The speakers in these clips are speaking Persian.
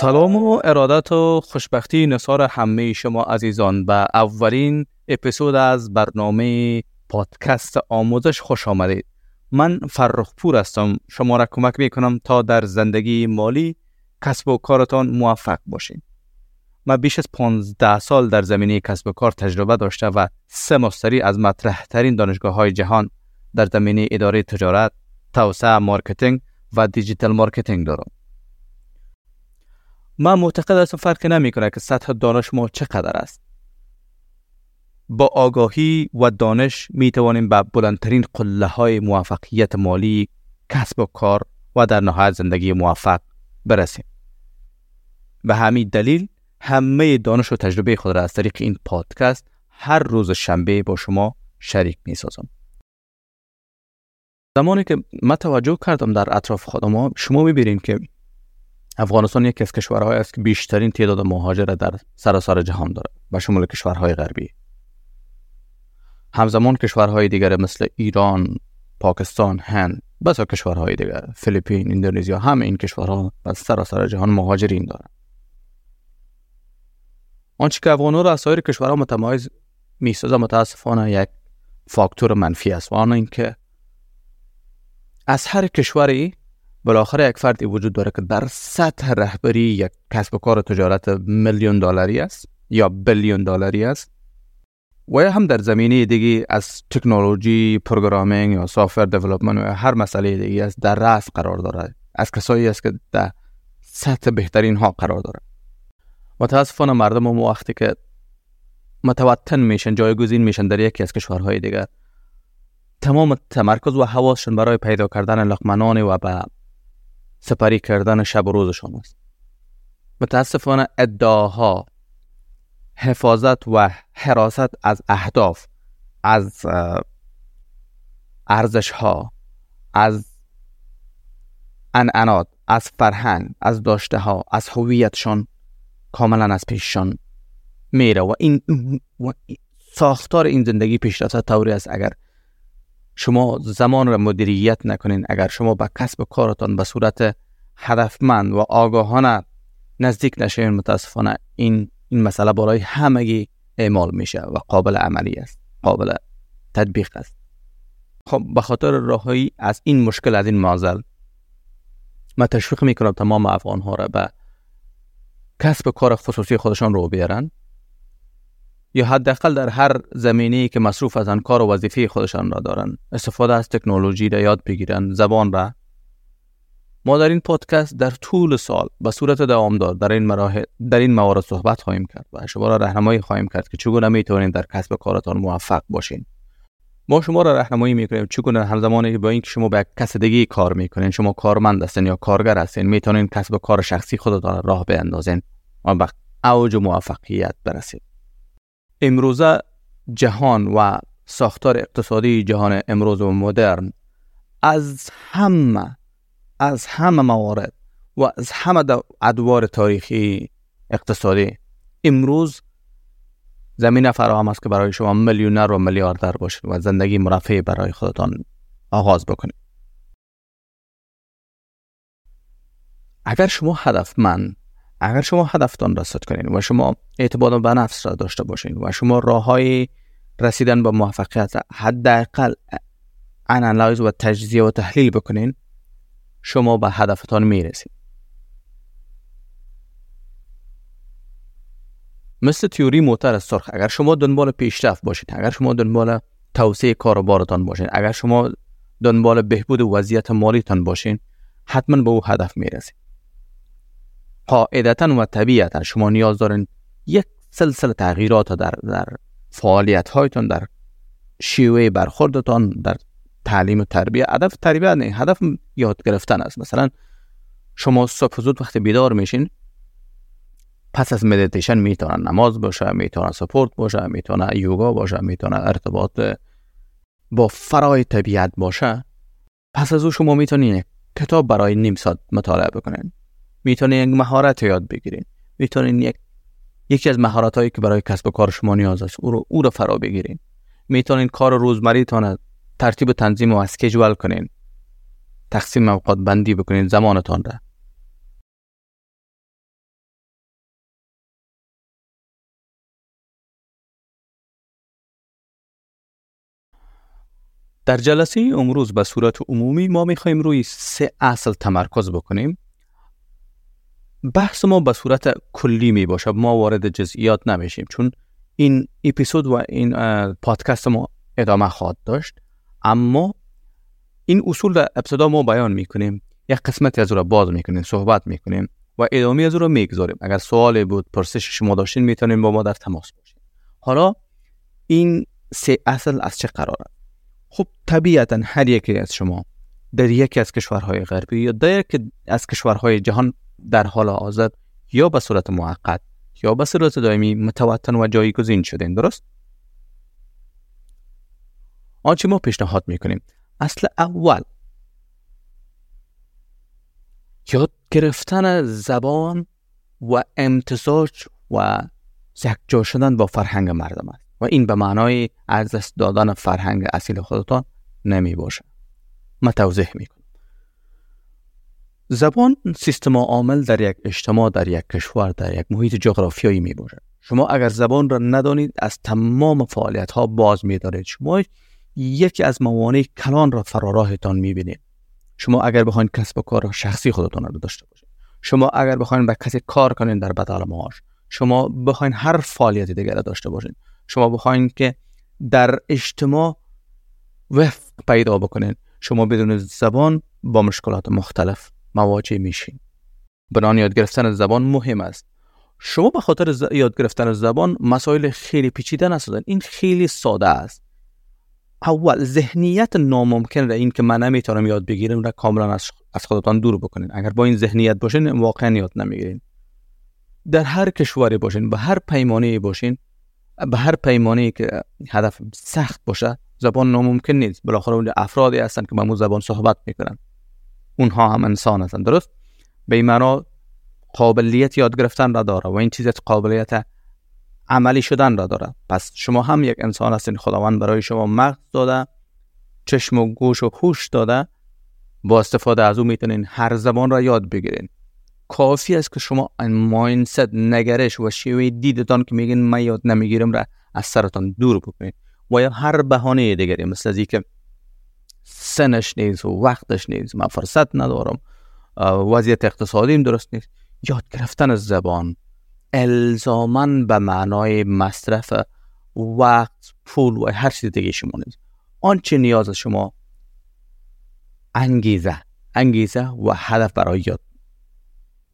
سلام و ارادت و خوشبختی نصار همه شما عزیزان به اولین اپیزود از برنامه پادکست آموزش خوش آمدید. من فرخ پور هستم. شما را کمک می کنم تا در زندگی مالی کسب و کارتان موفق باشید من بیش از 15 سال در زمینه کسب و کار تجربه داشته و سه مستری از مطرح ترین دانشگاه های جهان در زمینه اداره تجارت، توسعه marketing و digital marketing دارم. من معتقد هستم نمی کنه که سطح دانش ما چقدر است. با آگاهی و دانش می توانیم به بلندترین قله های موفقیت مالی، کسب و کار و در نهایت زندگی موفق برسیم. به همین دلیل همه دانش و تجربه خود را از طریق این پادکست هر روز شنبه با شما شریک می سازم. زمانی که من توجه کردم در اطراف خودم شما می‌بینید که افغانستان یکی از کشورهایی است که بیشترین تعداد مهاجر در سراسر جهان دارد و شمول کشورهای غربی. همزمان کشورهای دیگر مثل ایران پاکستان هند بسا کشورهای دیگر فیلیپین اندونزیا همه این کشورها از سراسر جهان مهاجرین دارند. آنچه که افغانها را از سایر کشورها متمایز می‌سازه متاسفانه یک فاکتور منفی است و آن اینکه از هر کشوری بالاخره یک فردی وجود داره که در سطح رهبری یک کسب و کار تجارت میلیون دلاری است یا بیلیون دلاری است و یا هم در زمینه دیگه از تکنولوژی programming یا software development و هر مسئله دیگه است در رأس قرار داره. از کسایی است که در سطح بهترین ها قرار داره. متاسفانه مردم ما وقتی که متوطن میشن جایگزین میشن در یکی از کشورهای دیگر تمام تمرکز و حواسشون برای پیدا کردن لقمنان و به سپری کردن شب و روزشان است متاسفانه ادعاها حفاظت و حراست از اهداف از ارزش ها از انعنات از فرهنگ از داشته ها از هویتشان کاملا از پیششان میره و این و ساختار این زندگی پیشرفت طوری است اگر شما زمان را مدیریت نکنین اگر شما به کسب کارتان به صورت هدفمند و آگاهانه نزدیک نشین متاسفانه این این مسئله برای همگی اعمال میشه و قابل عملی است قابل تطبیق است. خب به خاطر راهی از این مشکل از این معضل من تشویق می‌کنم تمام افغان ها را به کسب کار خصوصی خودشان رو بیارن. یا حداقل در هر زمینه که مصروف از کار و وظیفه خودشان را دارند استفاده از تکنولوژی را یاد بگیرن زبان را. ما در این پادکست در طول سال به صورت دوامدار در این مراحل در این موارد صحبت خواهیم کرد و شما را راهنمایی خواهیم کرد که چگونه می‌تونید در کسب کارتان موفق باشین ما شما را راهنمایی می‌کنیم چگونه هر زمانی که با اینکه شما به کس دیگه کار می‌کنین شما کارمند هستین یا کارگر هستین می‌تونین کسب کار شخصی خودتان راه بیندازین و به اوج موفقیت برسید. امروزه جهان و ساختار اقتصادی جهان امروز و مدرن از همه از همه موارد و از همه ادوار تاریخی اقتصادی امروز زمین فراهم است که برای شما میلیونر و میلیاردر باشید و زندگی مرفه برای خودتان آغاز بکنید. اگر شما هدفمند اگر شما هدفتان رسد کنید و شما اعتماد به نفس را داشته باشید و شما راه های رسیدن به موفقیت حداقل انالایز و تجزیه و تحلیل بکنین شما به هدفتان می‌رسید. مثل تیوری موتر سرخ اگر شما دنبال پیشرفت باشید اگر شما دنبال توسعه کاروبارتان باشید اگر شما دنبال بهبود وضعیت مالیتان باشین حتما به او هدف می‌رسید. قاعدتا و طبیعتا شما نیاز دارین یک سلسله تغییرات در در فعالیت هایتان در شیوه برخوردتان در تعلیم و تربیه. هدف تربیه نه هدف یاد گرفتن است. مثلا شما صبح زود وقتی بیدار میشین پس از مدیتیشن می‌تونه نماز باشه می‌تونه سپورت باشه می‌تونه یوگا باشه می‌تونه ارتباط با فرای طبیعت باشه. پس از او شما می‌تونین کتاب برای نیم ساعت مطالعه بکنین. می‌تونین یک مهارت یاد بگیرین. می‌تونین یک یکی از مهارت هایی که برای کسب و کار شما نیاز است او رو او رو فرا بگیرین. می‌تونین کار روزمریتان ترتیب و تنظیم و اسکیجول کنین. تقسیم اوقات بندی بکنین زمانتان را. در جلسه امروز به صورت عمومی ما می‌خوایم روی سه اصل تمرکز بکنیم. بحث ما به صورت کلی می باشه. ما وارد جزئیات نمیشیم چون این اپیزود و این پادکست ما ادامه خواهد داشت. اما این اصول در ابتدا ما بیان می‌کنیم. یک قسمتی از او را باز می‌کنیم صحبت می‌کنیم و ادامه از او را می‌گذاریم. اگر سوالی بود پرسش شما داشتین می‌تونیم با ما در تماس باشیم. حالا این سه اصل از چه قراره؟ خب طبیعتا هر یکی از شما در یکی از کشورهای غربی یا در یکی از کشورهای جهان در حال حاضر یا به صورت موقت یا به صورت دائمی متوطن و جایگزین شدین درست؟ آنچه ما پیشنهاد می‌کنیم اصل اول یاد گرفتن زبان و امتزاج و یکجا شدن با فرهنگ مردم است و این به معنای ارزش دادن فرهنگ اصیل خودتان نمی باشه ما توضیح می‌کنم زبان سیستم عامل در یک اجتماع در یک کشور در یک محیط جغرافیایی می باشه شما اگر زبان را ندانید از تمام فعالیت ها باز می دارید شما یکی از موانع کلان را فراراهتان می بینید شما اگر بخواید کسب و کار شخصی خودتان را داشته باشید. شما اگر بخواید به کسی کار کنید در بدل معاش. شما بخواید هر فعالیت دیگر داشته باشید شما بخواید که در اجتماع وفق پیدا بکنید شما بدون زبان با مشکلات مختلف مواجه میشین بنان یاد گرفتن زبان مهم است. شما به خاطر یاد گرفتن زبان مسائل خیلی پیچیده نسازن. این خیلی ساده است. اول ذهنیت ناممکن را این که من نمی‌تونم یاد بگیرم را کاملا از, از خودتان دور بکنین. اگر با این ذهنیت باشین واقعا یاد نمی‌گیرین. در هر کشوری باشین به هر پیمانه باشین به هر پیمانه که هدف سخت باشه زبان ناممکن نیست. بالاخره اون افرادی هستن که با زبان صحبت می‌کنن. اونها هم انسان هستن. درست؟ به این قابلیت یاد گرفتن را داره و این چیز قابلیت عملی شدن را داره. پس شما هم یک انسان هستین خداوند برای شما مغز داده چشم و گوش و هوش داده با استفاده از او می‌تونین هر زبان را یاد بگیرین. کافی است که شما این ماینست نگرش و شیوه دیدتان که میگین من یاد نمی‌گیرم را از سرتان دور بکنید و یا هر بهانه دیگری مثل از که سنش نیست و وقتش نیست. من فرصت ندارم. وضعیت اقتصادیم درست نیست. یاد گرفتن زبان الزامن به معنای مصرف وقت پول و هر چیز دیگه شما نیست. آنچه نیاز شما انگیزه انگیزه و هدف برای یاد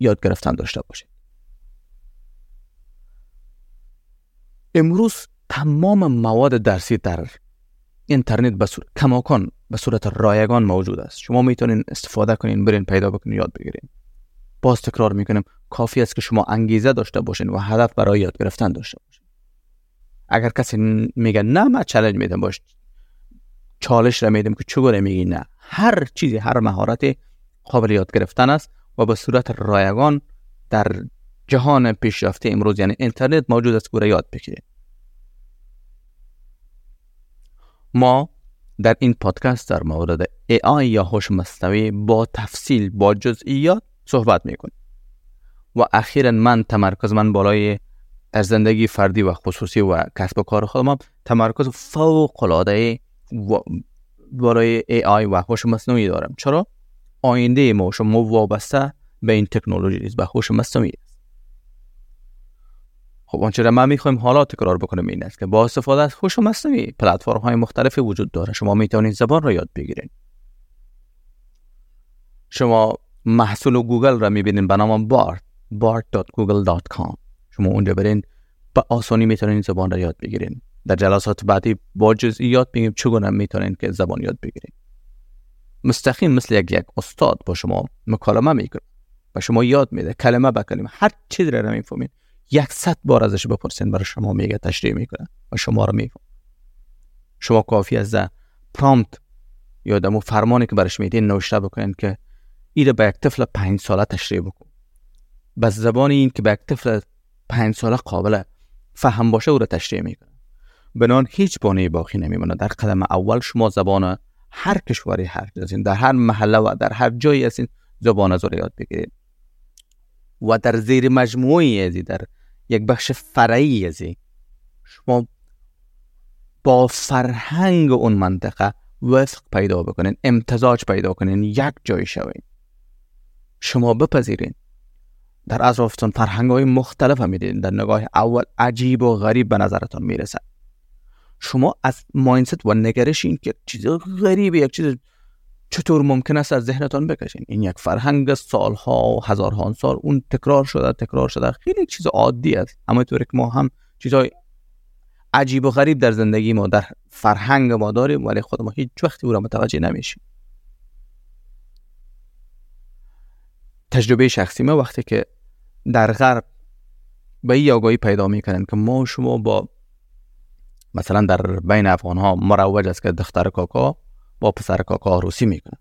یاد گرفتن داشته باشید. امروز تمام مواد درسی در اینترنت به صورت کماکان به صورت رایگان موجود است. شما می‌تونین استفاده کنین برین پیدا بکنین یاد بگیرین. باز تکرار می‌کنم کافی است که شما انگیزه داشته باشین و هدف برای یاد گرفتن داشته باشین. اگر کسی میگه نه من چالش میدم باش. چالش را میدم که چگونه میگی نه. هر چیزی هر مهارتی قابل یاد گرفتن است و به صورت رایگان در جهان پیشرفته امروز یعنی اینترنت موجود است که یاد بگیرید ما در این پادکست در مورد AI یا هوش مصنوعی با تفصیل با جزئیات صحبت می‌کنیم. و اخیرا من تمرکز من بالای در زندگی فردی و خصوصی و کسب و کار خودم تمرکز فوق العاده بالای AI و هوش مصنوعی دارم. چرا؟ آینده ما شما وابسته به این تکنولوژی است به هوش مصنوعی است خب آنچه را ما می‌خوایم حالا تکرار بکنیم این است که با استفاده از هوش مصنوعی پلتفرم های مختلفی وجود داره. شما می‌تونید زبان را یاد بگیرید. شما محصول گوگل را می‌بینید به نام بارت bart.google.com شما اونجا برین با آسانی می‌تونین زبان را یاد بگیرین در جلسات بعدی با جزئیات میگیم چگونه می‌تونین که زبان یاد بگیرین مستقیم مثل یک یک استاد با شما مکالمه می‌کنه. و شما یاد میده. کلمه به کلمه. هر چیزی را نمی‌فهمین یک صد بار ازش بپرسین برای شما میگه تشریح می‌کنه و شما رو میفهم شما کافی از پرامپت یا دمو فرمانی که برش میدین نوشته بکنین که ایره به یک طفل پنج ساله تشریح بکن. به زبان این که به یک طفل پنج ساله قابل فهم باشه او را تشریح می‌کنه. بنان هیچ بانه باقی نمیمونه. در قدم اول شما زبان هر کشوری هر در هر محله و در هر جایی هستین زبان از یاد بگیرید. و در زیر مجموعی ازی در یک بخش فرعی ازی. شما با فرهنگ اون منطقه وفق پیدا بکنین امتزاج پیدا کنین یک جای شوین. شما بپذیرین. در اطرافتان فرهنگ های مختلف هم میدین در نگاه اول عجیب و غریب به نظرتان می‌رسد. شما از ماینست و نگرش این که چیز غریبی یک چیز چطور ممکن است از ذهنتان بکشین؟ این یک فرهنگ سالها و هزارها سال اون تکرار شده تکرار شده. خیلی چیز عادی است. اما طور که ما هم چیزهای عجیب و غریب در زندگی ما در فرهنگ ما داریم ولی خود ما هیچ وقتی او را متوجه نمیشیم. تجربه شخصی ما وقتی که در غرب به این آگاهی پیدا می‌کنن که ما شما با مثلا در بین افغان ها مروج است که دختر کاکا با پسر کاکا می‌کنن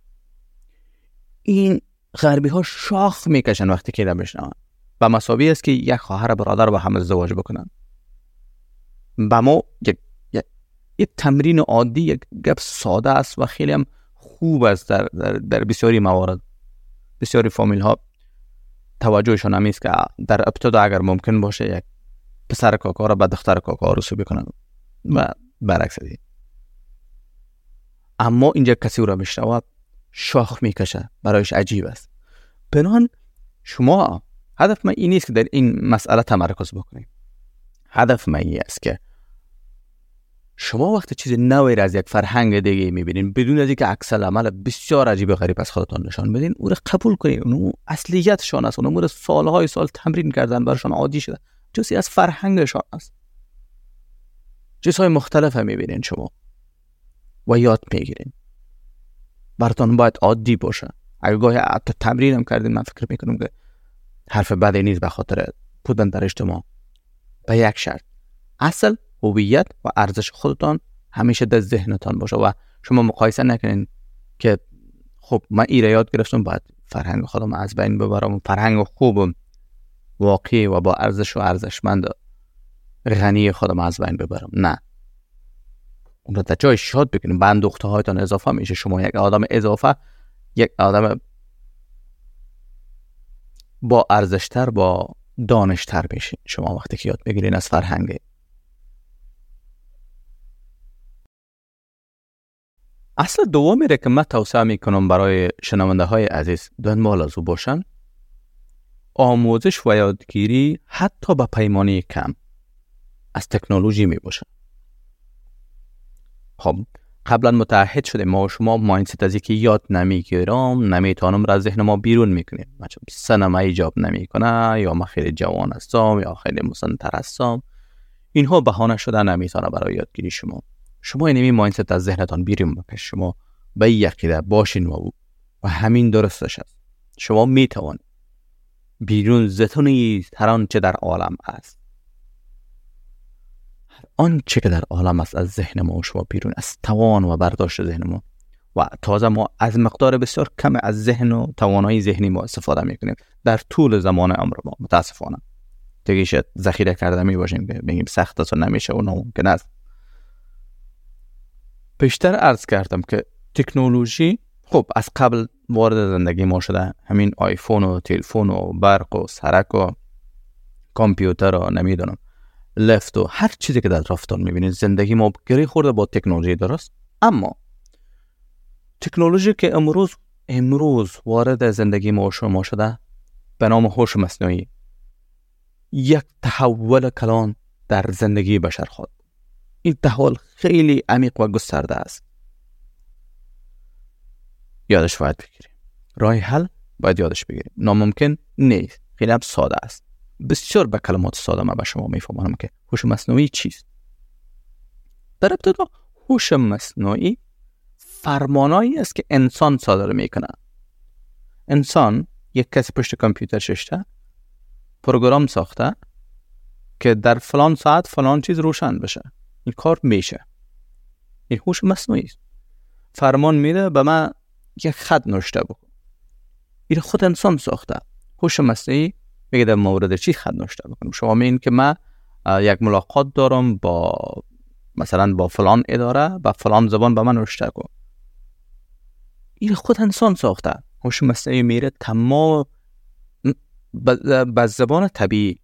این غربی ها شاخ می‌کشن وقتی که بشنون. و مساوی است که یک خواهر برادر با هم ازدواج بکنن. با ما یک تمرین عادی یک گپ ساده است و خیلی هم خوب است در, در, در بسیاری موارد. بسیاری فامیل ها توجهشون هم که در ابتدا اگر ممکن باشه یک پسر کاکا را به دختر کاکا عروسی بکنن. و برعکس دی اما اینجا کسی او را میشنود شاخ می‌کشه برایش عجیب است. بنان شما هدف من این نیست که در این مسئله تمرکز بکنید هدف من این است که شما وقتی چیز نوی از یک فرهنگ دیگه می‌بینین بدون از اینکه عکس عمل بسیار عجیب و غریب از خودتان نشان بدین او را قبول کنین. اون اصلیتشان است. اون سالهای سال تمرین کردن برشان عادی شده. جزی از فرهنگشان است. چیزهای مختلف هم می‌بینین شما. و یاد می‌گیرین براتان باید عادی باشه. اگر گاهی حتی تمرین هم کردین من فکر می‌کنم که حرف بدی نیست به خاطر بودن در اجتماع. به یک شرط. اصل هویت و ارزش خودتان همیشه در ذهنتان باشه و شما مقایسه نکنین که خب من ایره یاد گرفتم باید فرهنگ خودم از بین ببرم فرهنگ خوب واقعی و با ارزش و ارزشمند غنی خودم از بین ببرم. نه. اون رو در جای شاد بکنیم. به اندوخته هایتان اضافه میشه. شما یک آدم اضافه یک آدم با ارزشتر با دانشتر بشین. شما وقتی که یاد بگیرین از فرهنگ. اصل دومی که من توصیه می‌کنم برای شنونده های عزیز. دنبال از او باشن. آموزش و یادگیری حتی به پیمانه کم از تکنولوژی می باشن خب قبلا متعهد شده ما و شما ماینست از که یاد نمی‌گیرم نمی‌تونم را از ذهن ما بیرون می‌کنیم. مثلا سنم ایجاب نمی‌کنه یا ما خیلی جوان هستم یا خیلی مسنتر هستم. اینها بهانه شده نمی‌تونه برای یادگیری شما. شما اینمی ماینست از ذهنتان بیرون بکش. شما به یقیده باشین و و همین درستش است شما می‌توان بیرون زتونی هر آنچه در عالم است آنچه که در عالم است از ذهن ما و شما بیرون از توان و برداشت ذهن ما. و تازه ما از مقدار بسیار کم از ذهن و توانایی ذهنی ما استفاده می‌کنیم. در طول زمان عمر ما متاسفانه. دیگه شد ذخیره کرده می باشیم بگیم سخت است و نمیشه و ناممکن است. پیشتر عرض کردم که تکنولوژی خب از قبل وارد زندگی ما شده. همین آیفون و تلفن و برق و سرک و کامپیوتر و نمی‌دونم. لفت و هر چیزی که در اطرافتان می‌بینید زندگی ما گری خورده با تکنولوژی درست؟ اما تکنولوژی که امروز امروز وارد زندگی ما شما شده به نام هوش مصنوعی. یک تحول کلان در زندگی بشر خود. این تحول خیلی عمیق و گسترده است. یادش باید بگیریم. راه حل باید یادش بگیریم. ناممکن نیست. خیلی هم ساده است. بسیار به کلمات ساده من به شما می‌فهمم که هوش مصنوعی چیست. در ابتدا هوش مصنوعی فرمانایی است که انسان صادر می‌کنه انسان یک کسی پشت کامپیوتر ششته پروگرام ساخته که در فلان ساعت فلان چیز روشن بشه. این کار میشه. این هوش مصنوعی است. فرمان میده به من یک خط نوشته بکن. این خود انسان ساخته. هوش مصنوعی میگه در مورد چی نوشته بکنم؟ شما میین که من یک ملاقات دارم با مثلا با فلان اداره با فلان زبان به من نوشته کن. این خود انسان ساخته. هوش مصنوعی میره تمام به زبان طبیعی.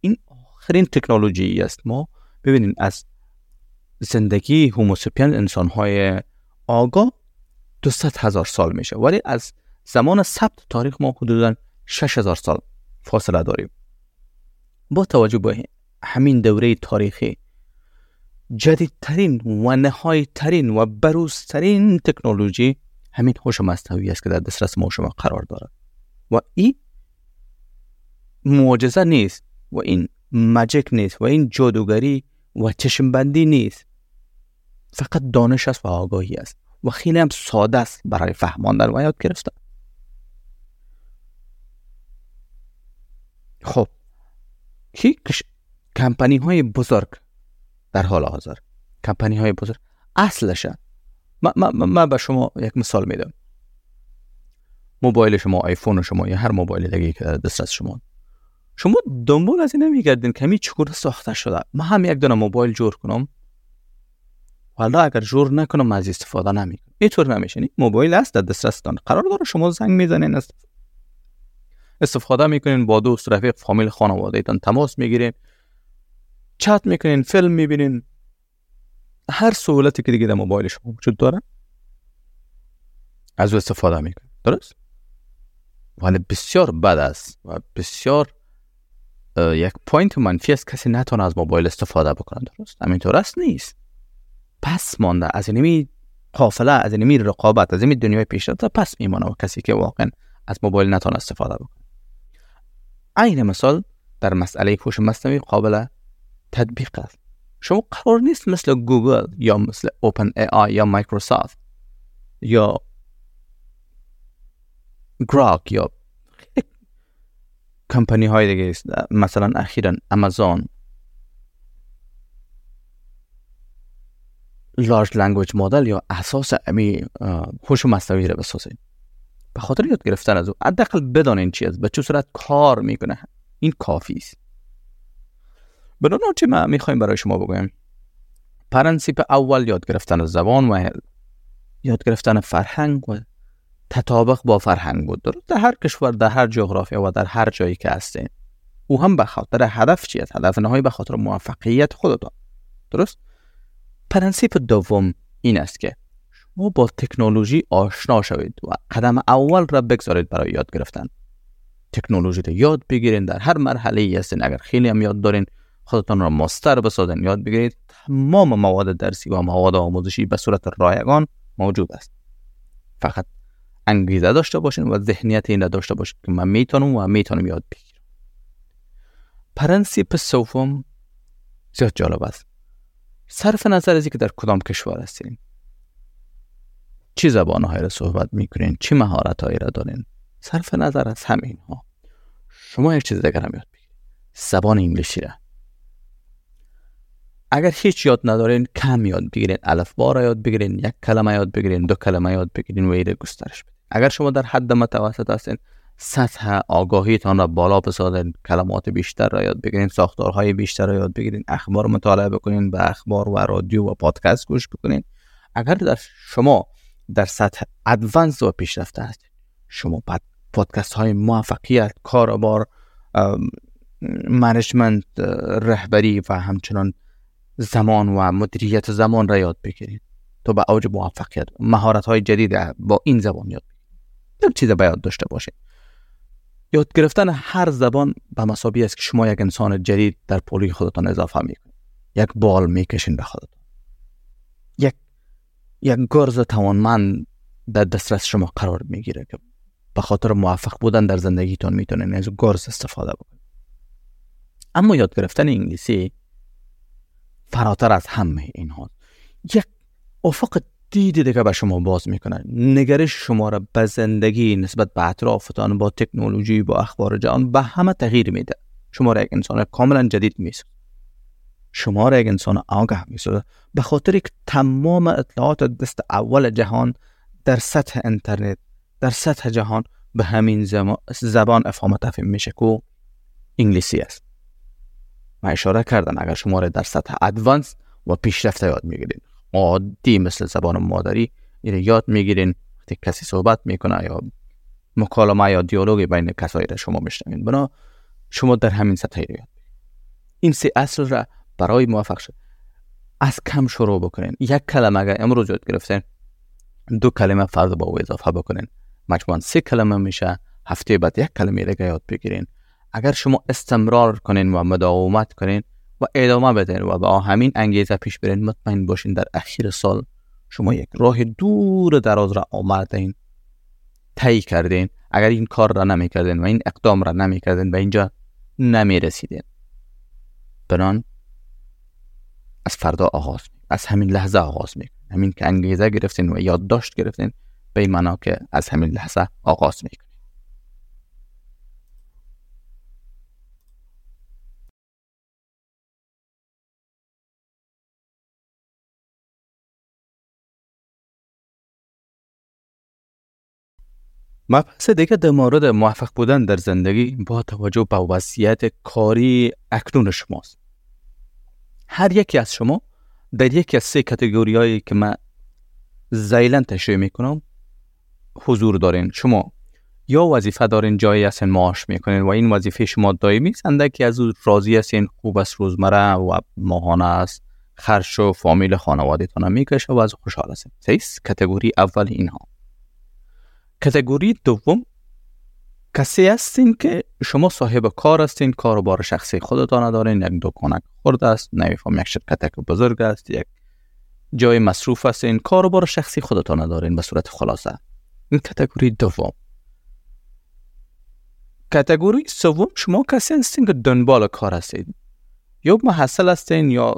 این آخرین تکنولوژی است. ما ببینید از زندگی هوموسپین انسان های آگاه دوست هزار سال میشه. ولی از زمان ثبت تاریخ ما حدودا هزار سال فاصله داریم. با توجه به همین دوره تاریخی جدیدترین و نهایترین و بروزترین تکنولوژی همین هوش مصنوعی است که در دسترس ما شما قرار دارد. و این معجزه نیست و این مجک نیست و این جادوگری و چشمبندی نیست. فقط دانش است و آگاهی است و خیلی هم ساده است برای فهماندن و یاد گرفتن. خب. کی؟ کمپانی های بزرگ. در حال حاضر. کمپانی های بزرگ. اصلشه من, من, به شما یک مثال میدم. موبایل شما آیفون شما یا هر موبایل دیگه که دسترس شما. شما دنبال از این نمیگردین که چگونه ساخته شده. من هم یک دونه موبایل جور کنم. حالا اگر جور نکنم از استفاده نمی‌کنم. اینطور نمیشه موبایل است در دسترستان قرار داره شما زنگ می‌زنین استفاده می‌کنین با دوست رفیق فامیل خانواده ایتان تماس می‌گیرین. چت می‌کنین فیلم می‌بینین. هر سهولتی که دیگه در موبایل شما وجود داره از او استفاده می‌کنین. درست؟ ولی بسیار بد است و بسیار یک point منفی است کسی نتونه از موبایل استفاده بکنه. درست؟ همینطور است نیست. پس مانده از اینمی قافله از اینمی رقابت از اینمی دنیای پیشرفته پس میمانه و کسی که واقعا از موبایل نتونه استفاده بکنه. عین مثال در مسئله هوش مصنوعی قابل تطبیق است. شما قرار نیست مثل گوگل یا مثل OpenAI یا مایکروسافت یا Grok یا کمپانی های دیگه است. مثلا اخیرا Amazon large language model یا اساس امی هوش مصنوعی رو بسازید. به خاطر یاد گرفتن از او حداقل بدانین چی است به چه صورت کار می‌کنه. این کافی است. بدون چی ما می‌خوایم برای شما بگویم؟ پرنسیپ اول یاد گرفتن زبان و یاد گرفتن فرهنگ و تطابق با فرهنگ بود. در هر کشور در هر جغرافیا و در هر جایی که هستین. او هم به خاطر هدف چی هدف نهایی به خاطر موفقیت خودتان. درست؟ پرنسیپ دوم این است که شما با تکنولوژی آشنا شوید و قدم اول را بگذارید برای یاد گرفتن. تکنولوژی را یاد بگیرید در هر مرحله هستین. اگر خیلی هم یاد دارین خودتان را ماستر بسازین. یاد بگیرید تمام مواد درسی و مواد آموزشی به صورت رایگان موجود است. فقط انگیزه داشته باشین و ذهنیت این داشته باشین که من می‌تونم و می‌تونم یاد بگیرم. پرنسیپ سوم زیاد جالب است. صرف نظر از که در کدام کشور هستین. چی زبانهایی را صحبت می‌کنین؟ چی مهارت هایی را دارین؟ صرف نظر از همین ها شما یک چیز دیگر هم یاد بگیرید. زبان انگلیسی را. اگر هیچ یاد ندارین کم یاد بگیرین الف را یاد بگیرین یک کلمه یاد بگیرین دو کلمه یاد بگیرین و ایره گسترش بدین. اگر شما در حد متوسط هستین سطح آگاهیتان را بالا بسازین کلمات بیشتر را یاد بگیرین ساختارهای بیشتر را یاد بگیرین اخبار مطالعه بکنین به اخبار و رادیو و پادکست گوش بکنین. اگر در شما در سطح ادوانس و پیشرفته هستید شما پادکست های موفقیت کاربار منیجمنت رهبری و همچنان زمان و مدیریت زمان را یاد بگیرید تو به اوج موفقیت مهارت های جدید با این زبان یاد بگیرید. چیز به داشته باشید. یاد گرفتن هر زبان به مسابقه است که شما یک انسان جدید در پولی خودتان اضافه می‌کنید. یک بال می‌کشین به خودتان. یک یک گرز توانمند در دسترس شما قرار می‌گیره که به خاطر موفق بودن در زندگیتون می‌تونین از گرز استفاده بکنید اما یاد گرفتن انگلیسی فراتر از همه اینها. یک افق دیدی دیگه به شما باز می‌کنه. نگرش شما را به زندگی نسبت به اطرافتان با تکنولوژی با اخبار جهان به همه تغییر میده. شما را یک انسان کاملا جدید می‌سازه. شما را یک انسان آگاه می‌سازه به خاطر که تمام اطلاعات دست اول جهان در سطح اینترنت در سطح جهان به همین زبان افهام تفهیم میشه که انگلیسی است. و اشاره کردن اگر شما را در سطح ادوانس و پیشرفته یاد می‌گیرید. عادی مثل زبان مادری یاد می‌گیرین. وقتی کسی صحبت می‌کنه یا مکالمه یا دیالوگی بین کسایی را شما میشنوید. بنا شما در همین سطح یاد این سه اصل را برای موفق شد. از کم شروع بکنین. یک کلمه اگر امروز یاد گرفتین دو کلمه فرض با او اضافه بکنین. مجموعا سه کلمه میشه. هفته بعد یک کلمه دیگه یاد بگیرین. اگر شما استمرار کنین و مداومت کنین و ادامه بدین و با همین انگیزه پیش برین مطمئن باشین در اخیر سال شما یک راه دور دراز را آمدین طی کردین. اگر این کار را نمی و این اقدام را نمی به اینجا نمی رسیدین بنان از فردا آغاز از همین لحظه آغاز می همین که انگیزه گرفتین و یادداشت گرفتین به این معنا که از همین لحظه آغاز می مبحث دیگه در مورد موفق بودن در زندگی با توجه به وضعیت کاری اکنون شماست. هر یکی از شما در یکی از سه کتگوری هایی که من زیلن تشریح می‌کنم حضور دارین. شما یا وظیفه دارین جایی هستین معاش می‌کنین و این وظیفه شما دائمی است؟ که از او راضی هستین خوب است روزمره و ماهانه است خرش و فامیل خانواده تانه می‌کشه و از خوشحال هستین. سیست کتگوری اول اینها. کتگوری دوم کسی هستین که شما صاحب کار هستین کاروبار شخصی خودتان دارین یک دکانک خورد است نمیفهم یک شرکت بزرگ است یک جای مصروف هستین کاروبار شخصی خودتان دارین به صورت خلاصه. این کتگوری دوم. کتگوری سوم شما کسی هستین که دنبال کار هستید یا محصل هستین یا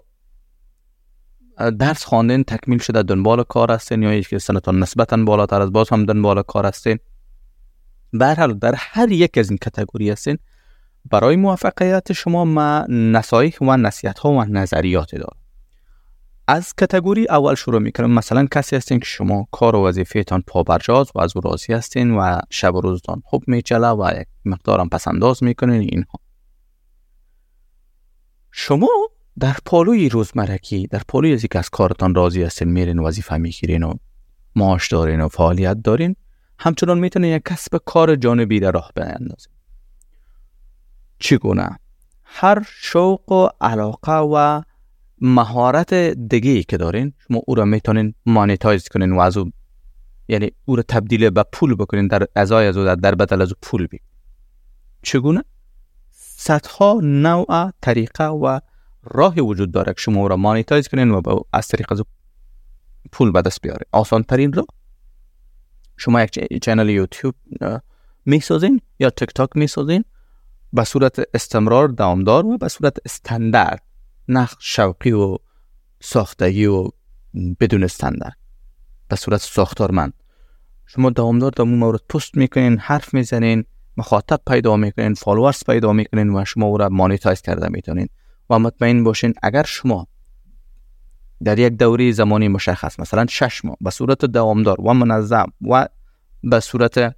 درس خواندن تکمیل شده دنبال کار هستین یا که سنتان نسبتا بالاتر از باز هم دنبال کار هستین. به حال در هر یک از این کتگوری هستین برای موفقیت شما ما نصایح و نصیحت ها و نظریات دارم. از کتگوری اول شروع می‌کنم. مثلا کسی هستین که شما کار و وظیفهتان پابرجاست و از او راضی هستین و شب و روزتان خوب میچله و یک مقدارم پسنداز می‌کنین اینها. شما در پالوی روزمرگی در پالوی از که از کارتان راضی هستین میرین وظیفه می‌گیرین و معاش دارین و فعالیت دارین. همچنان می‌تونین یک کسب کار جانبی در راه بیندازین چگونه هر شوق و علاقه و مهارت دیگه که دارین شما او را می‌تونین مانیتایز کنین و از او یعنی او را تبدیل به پول بکنین در ازای از او در, بدل از او پول بی چگونه صدها نوع طریقه و راهی وجود داره که شما را مانیتایز کنین و از طریق از پول به دست بیاره آسان ترین راه؟ شما یک channel YouTube می‌سازین یا تیک تاک می‌سازین به صورت استمرار دوامدار و به صورت استاندارد نه شوقی و ساختگی و بدون استاندارد به صورت ساختارمند. شما دوامدار در مورد پست می‌کنین حرف می‌زنین مخاطب پیدا می‌کنین followers پیدا می‌کنین و شما او را monetize کرده می‌تونین. و مطمئن باشین اگر شما در یک دوره زمانی مشخص مثلا شش ماه به صورت دوامدار و منظم و به صورت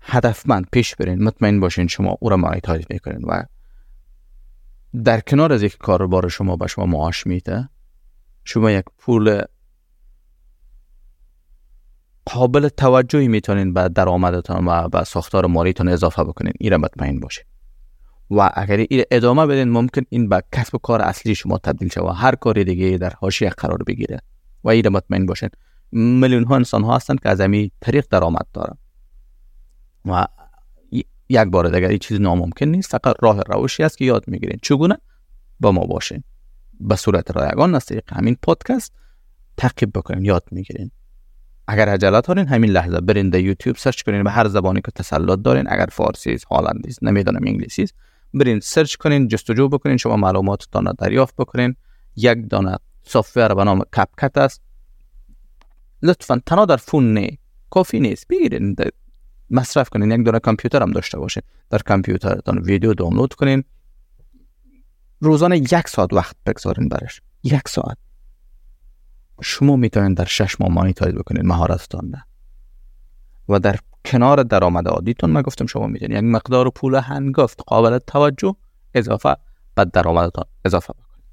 هدفمند پیش برین مطمئن باشین شما او را مانیتایز می‌کنین و در کنار از یک کاربار شما به شما معاش میده شما یک پول قابل توجهی می‌تونین به درآمدتان و به ساختار مالیتان اضافه بکنین این مطمئن باشین. و اگر این ادامه بدین ممکن این به کسب و کار اصلی شما تبدیل و هر کار دیگه در حاشیه قرار بگیره و این مطمئن باشین. میلیون ها انسان ها هستند که از همین طریق درآمد دارن. و یک بار دیگر این چیز ناممکن نیست فقط راه روشی است که یاد می‌گیرین. چگونه؟ با ما باشین. به صورت رایگان از طریق همین پادکست تعقیب بکنین یاد می‌گیرین. اگر عجلت دارین همین لحظه برین در یوتیوب سرچ کنین به هر زبانی که تسلط دارین اگر فارسی است هالندی است نمی‌دونم انگلیسی است برین search کنین جستجو بکنین شما معلوماتتان را دریافت بکنین. یک دانه software به نام CapCut است. لطفا تنها در phone نه کافی نیست. بگیرین مصرف کنین. یک دانه کامپیوتر هم داشته باشین. در کامپیوترتان ویدیو دانلود کنین. روزانه یک ساعت وقت بگذارین برش. یک ساعت. شما می‌تونین در شش ماه monetize بکنین مهارتتان ده و در کنار درآمد عادیتون من گفتم شما می‌تونید یک مقدار پول هنگفت قابل توجه اضافه به درآمدتان اضافه بکنید.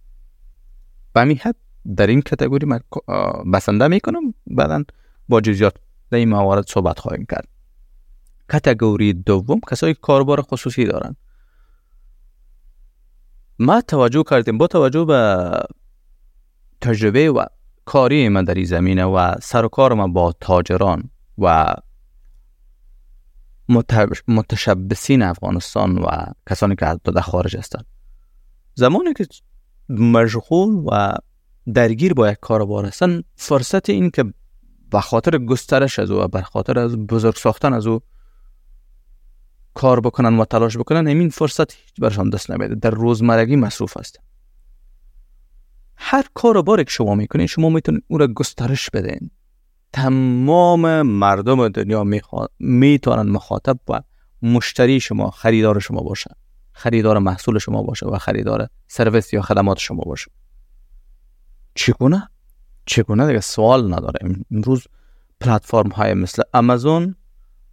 به همین حد در این کتگوری من بسنده می‌کنم. بعدا با جزیات در این موارد صحبت خواهیم کرد. کتگوری دوم کسایی کاربار خصوصی دارن. ما توجه کردیم. با توجه به تجربه و کاری من در این زمینه و سر و کار من با تاجران و متشبسین افغانستان و کسانی که از در خارج هستند. زمانی که مشغول و درگیر با یک کاربار هستن فرصت این که به خاطر گسترش از او و به خاطر از بزرگ ساختن از او کار بکنن و تلاش بکنن همین فرصت هیچ برشان دست نمیده. در روزمرگی مصروف هست هر کار باری که شما می‌کنین شما می‌تونید او را گسترش بدین تمام مردم دنیا می‌تونن مخاطب و مشتری شما خریدار شما باشه خریدار محصول شما باشه و خریدار سرویس یا خدمات شما باشه. چگونه؟ چگونه دیگه سوال نداره. امروز پلتفرم های مثل آمازون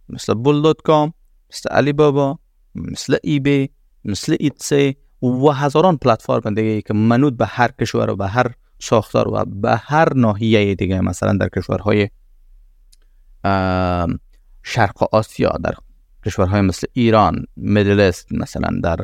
مثل bol.com مثل Alibaba مثل eBay مثل ایتسی و هزاران پلتفرم دیگه که منوط به هر کشور و به هر ساختار و به هر ناحیه دیگه مثلا در کشورهای شرق آسیا در کشورهای مثل ایران مدلست مثلا در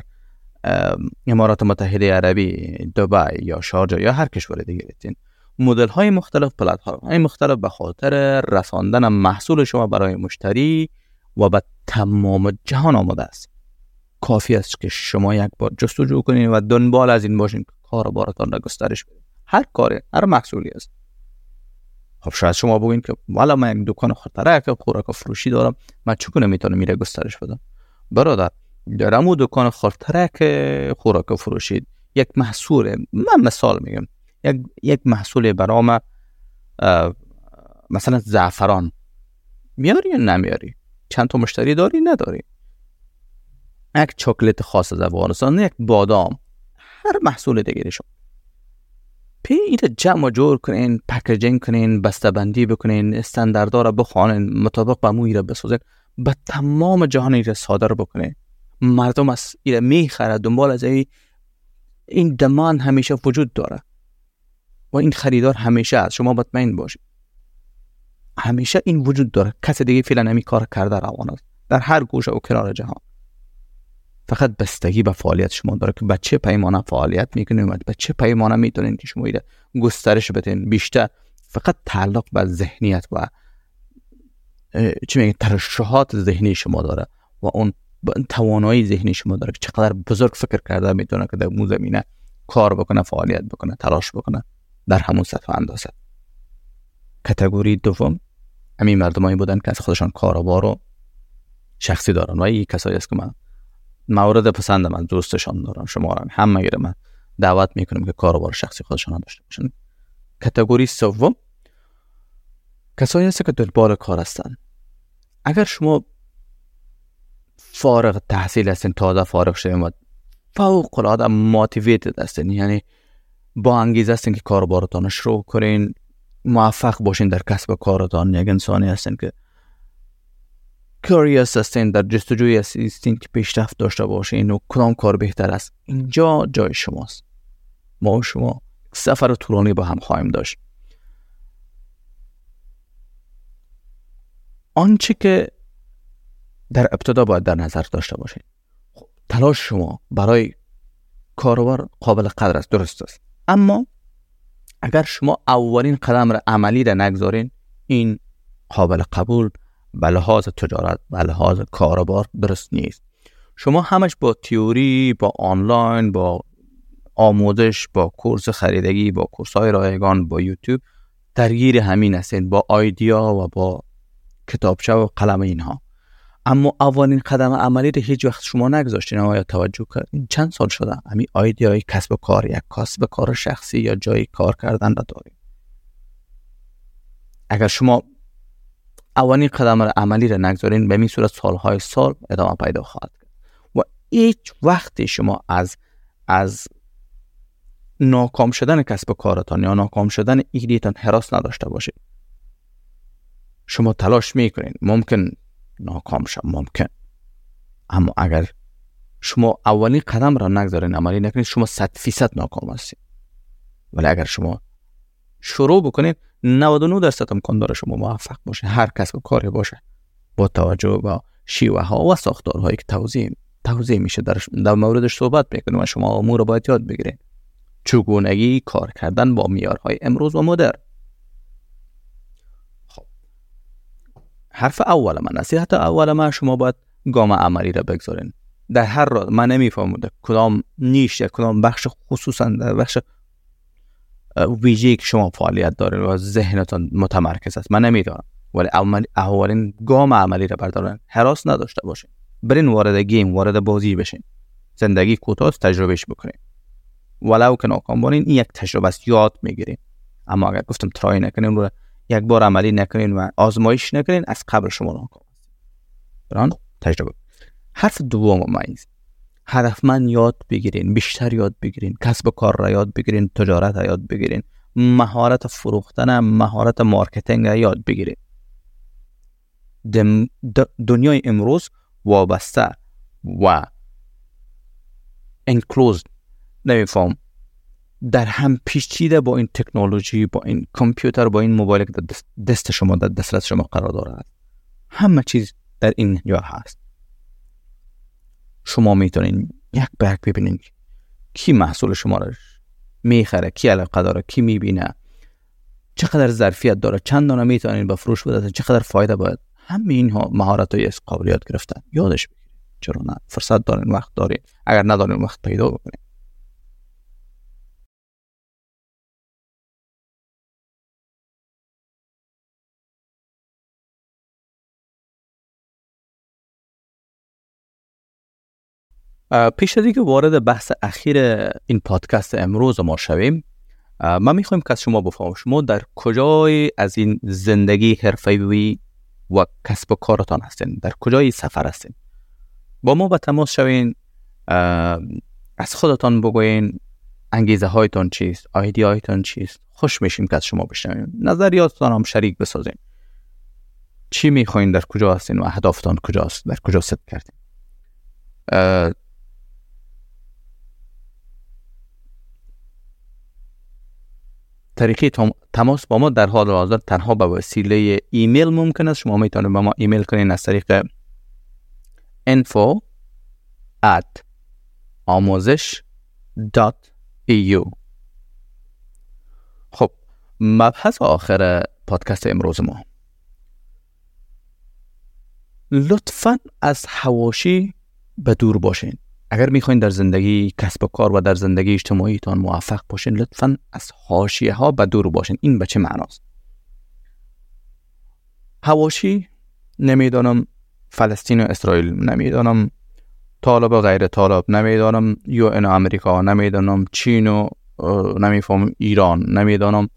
امارات متحده عربی دبی یا شارجا یا هر کشور دیگه بتین مدل های مختلف پلتفرم های مختلف به خاطر رساندن محصول شما برای مشتری و به تمام جهان آماده است. کافی است که شما یک بار جستجو کنید و دنبال از این باشین که کار بارتان را گسترش بدید هر کاری هر محصولی است خب شاید شما بگوین که والا من یک دکان خطرک خوراک فروشی دارم من چگونه می‌تونم میره گسترش بدم؟ برادر در امو دکان خورترک خوراک فروشی یک محصول من مثال میگم. یک, یک محصول برام مثلا زعفران. میاری یا نمیاری؟ چند تا مشتری داری؟ نداری. یک چاکلت خاص از افغانستان یک بادام. هر محصول دیگه شما پی ایده جمع جور کنین packaging کنین بندی بکنین استانداردها را بخوانین مطابق به موی را بسازین به تمام جهان ایره صادر بکنین. مردم از ایره می‌خره دنبال از ای این demand همیشه وجود داره. و این خریدار همیشه از شما مطمئن باشید. همیشه این وجود داره. کس دیگه فعلا نمی کار کرده روان در هر گوشه و کنار جهان. فقط بستگی به فعالیت شما داره که به چه پیمانه فعالیت می‌کنید و به چه پیمانه می‌تونید که شما گسترش بدین بیشتر فقط تعلق به ذهنیت و چی میگه ترشحات ذهنی شما داره و اون توانایی ذهنی شما داره که چقدر بزرگ فکر کرده می‌تونه که در مو زمینه کار بکنه فعالیت بکنه تلاش بکنه در همون سطح اندازه. کتگوری دوم همین مردمایی بودن که از خودشان کاروبار و شخصی دارن و این کسایی است که من مورد پسند من دوستشان دارم شما هم. مگه من دعوت می‌کنم که کاروبار شخصی خودشان داشته باشن. کتگوری سوم کسایی هست که دنبال کار هستن. اگر شما فارغ تحصیل هستین تازه فارغ شدین و فوق العاده ماتیویتد هستین یعنی با انگیزه هستین که کاروبارتان شروع کنین موفق باشین در کسب کارتان. یک انسانی هستین که کریاس هستین در جستجوی هستین که پیشرفت داشته باشین و کدام کار بهتر است. اینجا جای شماست. ما و شما سفر طولانی با هم خواهیم داشت. آنچه که در ابتدا باید در نظر داشته باشین خب تلاش شما برای کاروبار قابل قدر است. درست است. اما اگر شما اولین قدم را عملی را نگذارین این قابل قبول به لحاظ تجارت به لحاظ کاروبار درست نیست. شما همش با تیوری با آنلاین با آموزش با کورس خریدگی با کورس های رایگان با یوتیوب درگیر همین هستین با آیدیا و با کتابچه و قلم اینها. اما اولین قدم عملی رو هیچ وقت شما نگذاشتین آیا توجه کردین چند سال شده همین آیدیای کسب کار یک کسب کار شخصی یا جای کار کردن را داریم اگر شما اولین قدم را عملی را نگذارین به این صورت سالهای سال ادامه پیدا خواهد کرد. و هیچ وقتی شما از از ناکام شدن کسب کارتان یا ناکام شدن ایدیتان حراس نداشته باشید. شما تلاش می‌کنین. ممکن ناکام شد ممکن. اما اگر شما اولین قدم را نگذارین عملی نکنید شما صد فیصد ناکام هستید ولی اگر شما شروع بکنید. 99 درصد امکان داره شما موفق باشه. هر کس و کاری باشه. با توجه به شیوه ها و ساختارهایی که توضیح توضیح میشه در, در موردش صحبت می‌کنیم و شما امور رو باید یاد بگیرید. چگونگی کار کردن با میارهای امروز و مدر خب. حرف اول من نصیحت اول من شما باید گام عملی را بگذارین. در هر راه من نمی‌فهمم کدام نیش یا کدام بخش خصوصا در بخش ویژه که شما فعالیت دارین و ذهنتان متمرکز است. من نمی‌دانم ولی اولین گام عملی را بردارن. حراس نداشته باشین. برین وارد گیم وارد بازی بشین. زندگی کوتاه تجربهش بکنین. ولو که ناکام بارین این یک تجربه است. یاد می‌گیرین. اما اگر گفتم ترای نکنین رو یک بار عملی نکنین و آزمایش نکنین از قبل شما ناکام بران؟ تجربه. حرف دوم مایز. من یاد بگیرین بیشتر یاد بگیرین کسب و کار را یاد بگیرین تجارت را یاد بگیرین مهارت فروختن مهارت marketing را یاد بگیرین. دنیای امروز وابسته و enclose نمیفهم. در هم پیچیده با این تکنولوژی با این کامپیوتر با این موبایل که دست شما در دسترس شما قرار دارد. همه چیز در این جا هست. شما می‌تونین یک برگ ببینین کی محصول شما را می‌خره کی علاقه داره کی می‌بینه چقدر ظرفیت داره چند دانه می‌تونین به فروش بده چقدر فایده باید. همه اینها مهارت های قابلیت گرفتن. یادش بگیرید. چرا نه؟ فرصت دارین وقت دارین. اگر ندارین وقت پیدا بکنین. پیش از اینکه وارد بحث اخیر این پادکست امروز ما شویم ما می‌خوایم که از شما بفهمم شما در کجای از این زندگی حرفه‌ای و کسب و کارتان هستین؟ در کجای سفر هستین؟ با ما به تماس شوین از خودتان بگوین انگیزه هایتان چیست؟ آیدی هایتان چیست؟ خوش میشیم که از شما بشنویم. نظریاتتان هم شریک بسازین. چی می‌خواین؟ در کجا هستین و اهدافتان کجاست؟ در کجا ست کردین؟ طریقه تماس با ما در حال حاضر تنها به وسیله ایمیل ممکن است. شما می‌تونید با ما ایمیل کنین از طریق info at آموزش .eu خب مبحث آخر پادکست امروز ما. لطفا از حواشی به دور باشین. اگر می‌خواین در زندگی کسب و کار و در زندگی اجتماعیتان موفق باشین لطفا از حاشیه ها به دور باشین. این به چه معناست؟ هواشی نمی‌دانم فلسطین و اسرائیل نمی‌دانم طالب و غیر طالب نمی‌دانم یو ان امریکا نمی‌دانم چین و نمیفهم ایران نمی‌دانم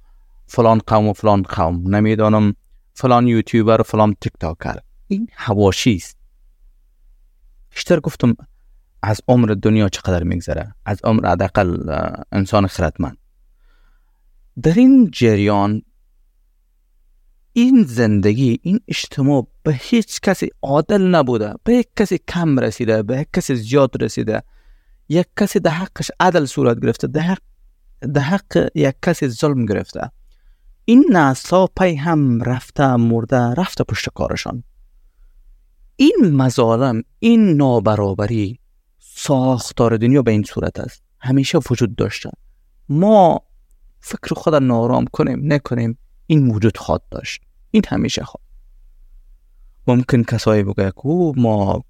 فلان قوم و فلان قوم نمی‌دانم فلان یوتیوبر و فلان تیک تاکر این هواشی است. بیشتر گفتم از عمر دنیا چقدر میگذره؟ از عمر حداقل انسان خردمند. در این جریان این زندگی این اجتماع به هیچ کسی عادل نبوده به یک کسی کم رسیده به یک کسی زیاد رسیده. یک کسی در حقش عدل صورت گرفته در حق, در حق یک کسی ظلم گرفته. این نسلا پی هم رفته مرده رفته پشت کارشان. این مظالم این نابرابری ساختار دنیا به این صورت است. همیشه وجود داشته ما فکر خود نارام کنیم نکنیم این وجود خواد داشت. این همیشه خواد ممکن کسایی بگه که ما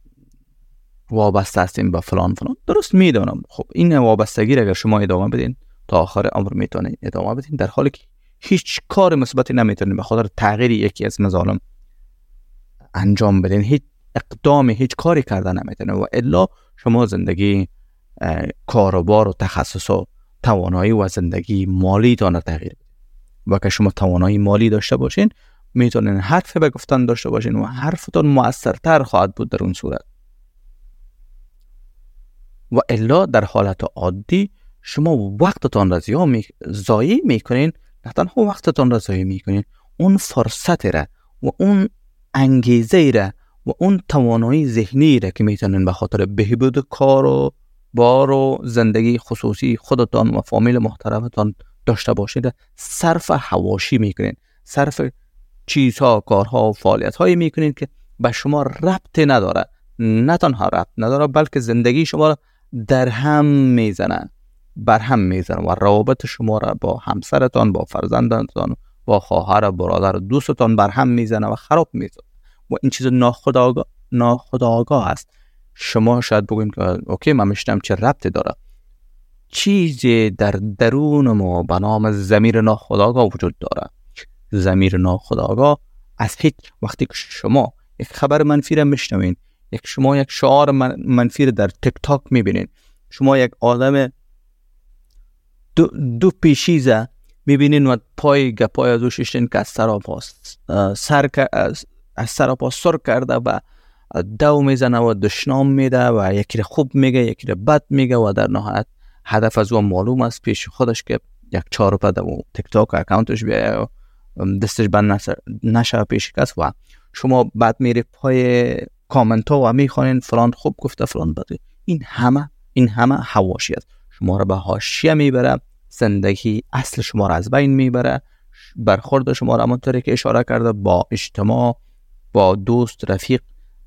وابسته هستیم به فلان فلان. درست می‌دانم. خب این وابستگی اگر شما ادامه بدین تا آخر عمر می‌تونید ادامه بدین در حالی که هیچ کار مثبتی نمی‌تونید به خاطر تغییر یکی از مظالم انجام بدین. هیچ اقدام هیچ کاری کردن نمی‌تونه و الا شما زندگی کاروبار و تخصص و توانایی و زندگی مالی تان تغییر و که شما توانایی مالی داشته باشین می‌تونین حرف به گفتن داشته باشین و حرفتان موثرتر خواهد بود در اون صورت. و الا در حالت عادی شما وقتتان را زایی می‌کنین نه تنها وقتتان را زایی می‌کنین اون فرصت را و اون انگیزه را و اون توانایی ذهنی را که می‌تونین به خاطر بهبود کار و بار و زندگی خصوصی خودتان و فامیل محترمتان داشته باشید صرف حواشی می‌کنین. صرف چیزها کارها و فعالیت هایی می‌کنین که به شما ربط نداره. نه تنها ربط نداره بلکه زندگی شما را در هم می‌زنه. بر هم می‌زنه و روابط شما را با همسرتان با فرزندانتان با خواهر برادر دوستتان بر هم می‌زنه و خراب می‌زنه. و این چیز ناخداگاه ناخداگاه است. شما شاید بگوین که اوکی من میشتم چه ربطی داره. چیزی در درون ما به نام زمیر ناخداگاه وجود داره. زمیر ناخداگاه از هیچ وقتی که شما یک خبر منفی را میشنوین یک شما یک شعار منفی را در تک تاک می‌بینین شما یک آدم دو, دو پیشیزه می‌بینین و پای گپای از او ششتین که از سراپا سر از سراپا سر کرده و دو می‌زنه و دشنام میده و یکی خوب میگه یکی بد میگه و در نهایت هدف از او معلوم است پیش خودش که یک چهار پده و تک تاک اکاونتش بیایه دستش بند نشه پیش کس و شما بعد میری پای کامنت ها و می‌خوانین فلان خوب گفته فلان بده. این همه این همه حواشی است. شما را به حاشیه می‌بره زندگی اصل شما را از بین می‌بره برخورد شما را همونطوری که اشاره کرده با اجتماع با دوست رفیق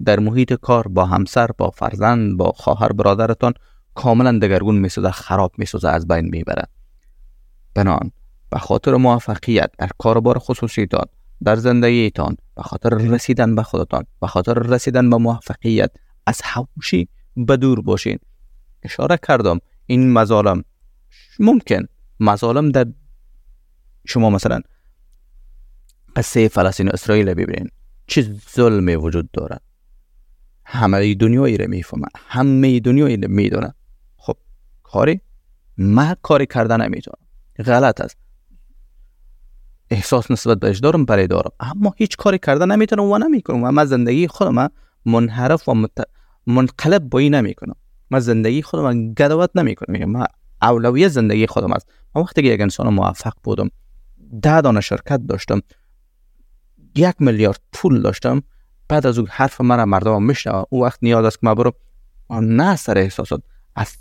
در محیط کار با همسر با فرزند با خواهر برادرتان کاملا دگرگون میسوزه خراب میسوزه از بین می‌بره بنان به خاطر موفقیت در کاربار خصوصیتان در زندگیتان به خاطر رسیدن به خودتان به خاطر رسیدن به موفقیت از حوشی به دور باشین. اشاره کردم این مظالم. ممکن مظالم در شما مثلا قصه فلسطین و اسرائیل ببینین. چه ظلمی وجود داره همه دنیایی رو می‌فهمه همه دنیایی رو می‌دونه خب کاری؟ من کاری کردن نمی‌تونم. غلط است. احساس نسبت بهش دارم برای دارم. اما هیچ کاری کردن نمی‌تونم و نمی‌کنم. و من زندگی خودم منحرف و منقلب با این نمی‌کنم. من زندگی خودم گدوات نمی‌کنم. من اولویت زندگی خودم است. من وقتی که یک انسان موفق بودم ده دانه شرکت داشتم. یک میلیارد پول داشتم. بعد از اون حرف مرا مردم میشنوه او وقت نیاز است که من برم. نه سر احساسات. از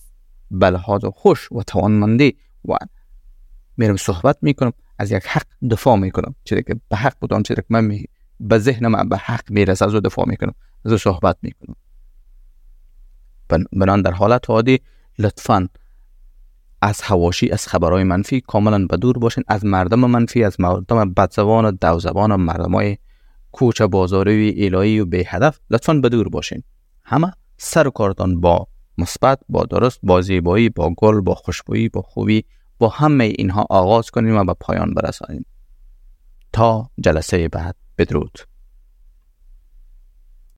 بلحاظ خوش و توانمندی و میرم صحبت می‌کنم. از یک حق دفاع می‌کنم. چیزی که به حق بودم چیزی که من می... به ذهن من به حق می‌رسه از او دفاع می‌کنم. از او صحبت می‌کنم. بنان در حالت عادی لطفا از هواشی از خبرهای منفی کاملا به دور باشین از مردم منفی از مردم بدزبان و دوزبان و مردم های کوچه بازاری الهی و به هدف لطفا به دور باشین. همه سر و کارتان با مثبت با درست با زیبایی با گل با خوشبویی با خوبی با همه اینها آغاز کنیم و به پایان برسانیم. تا جلسه بعد. بدرود.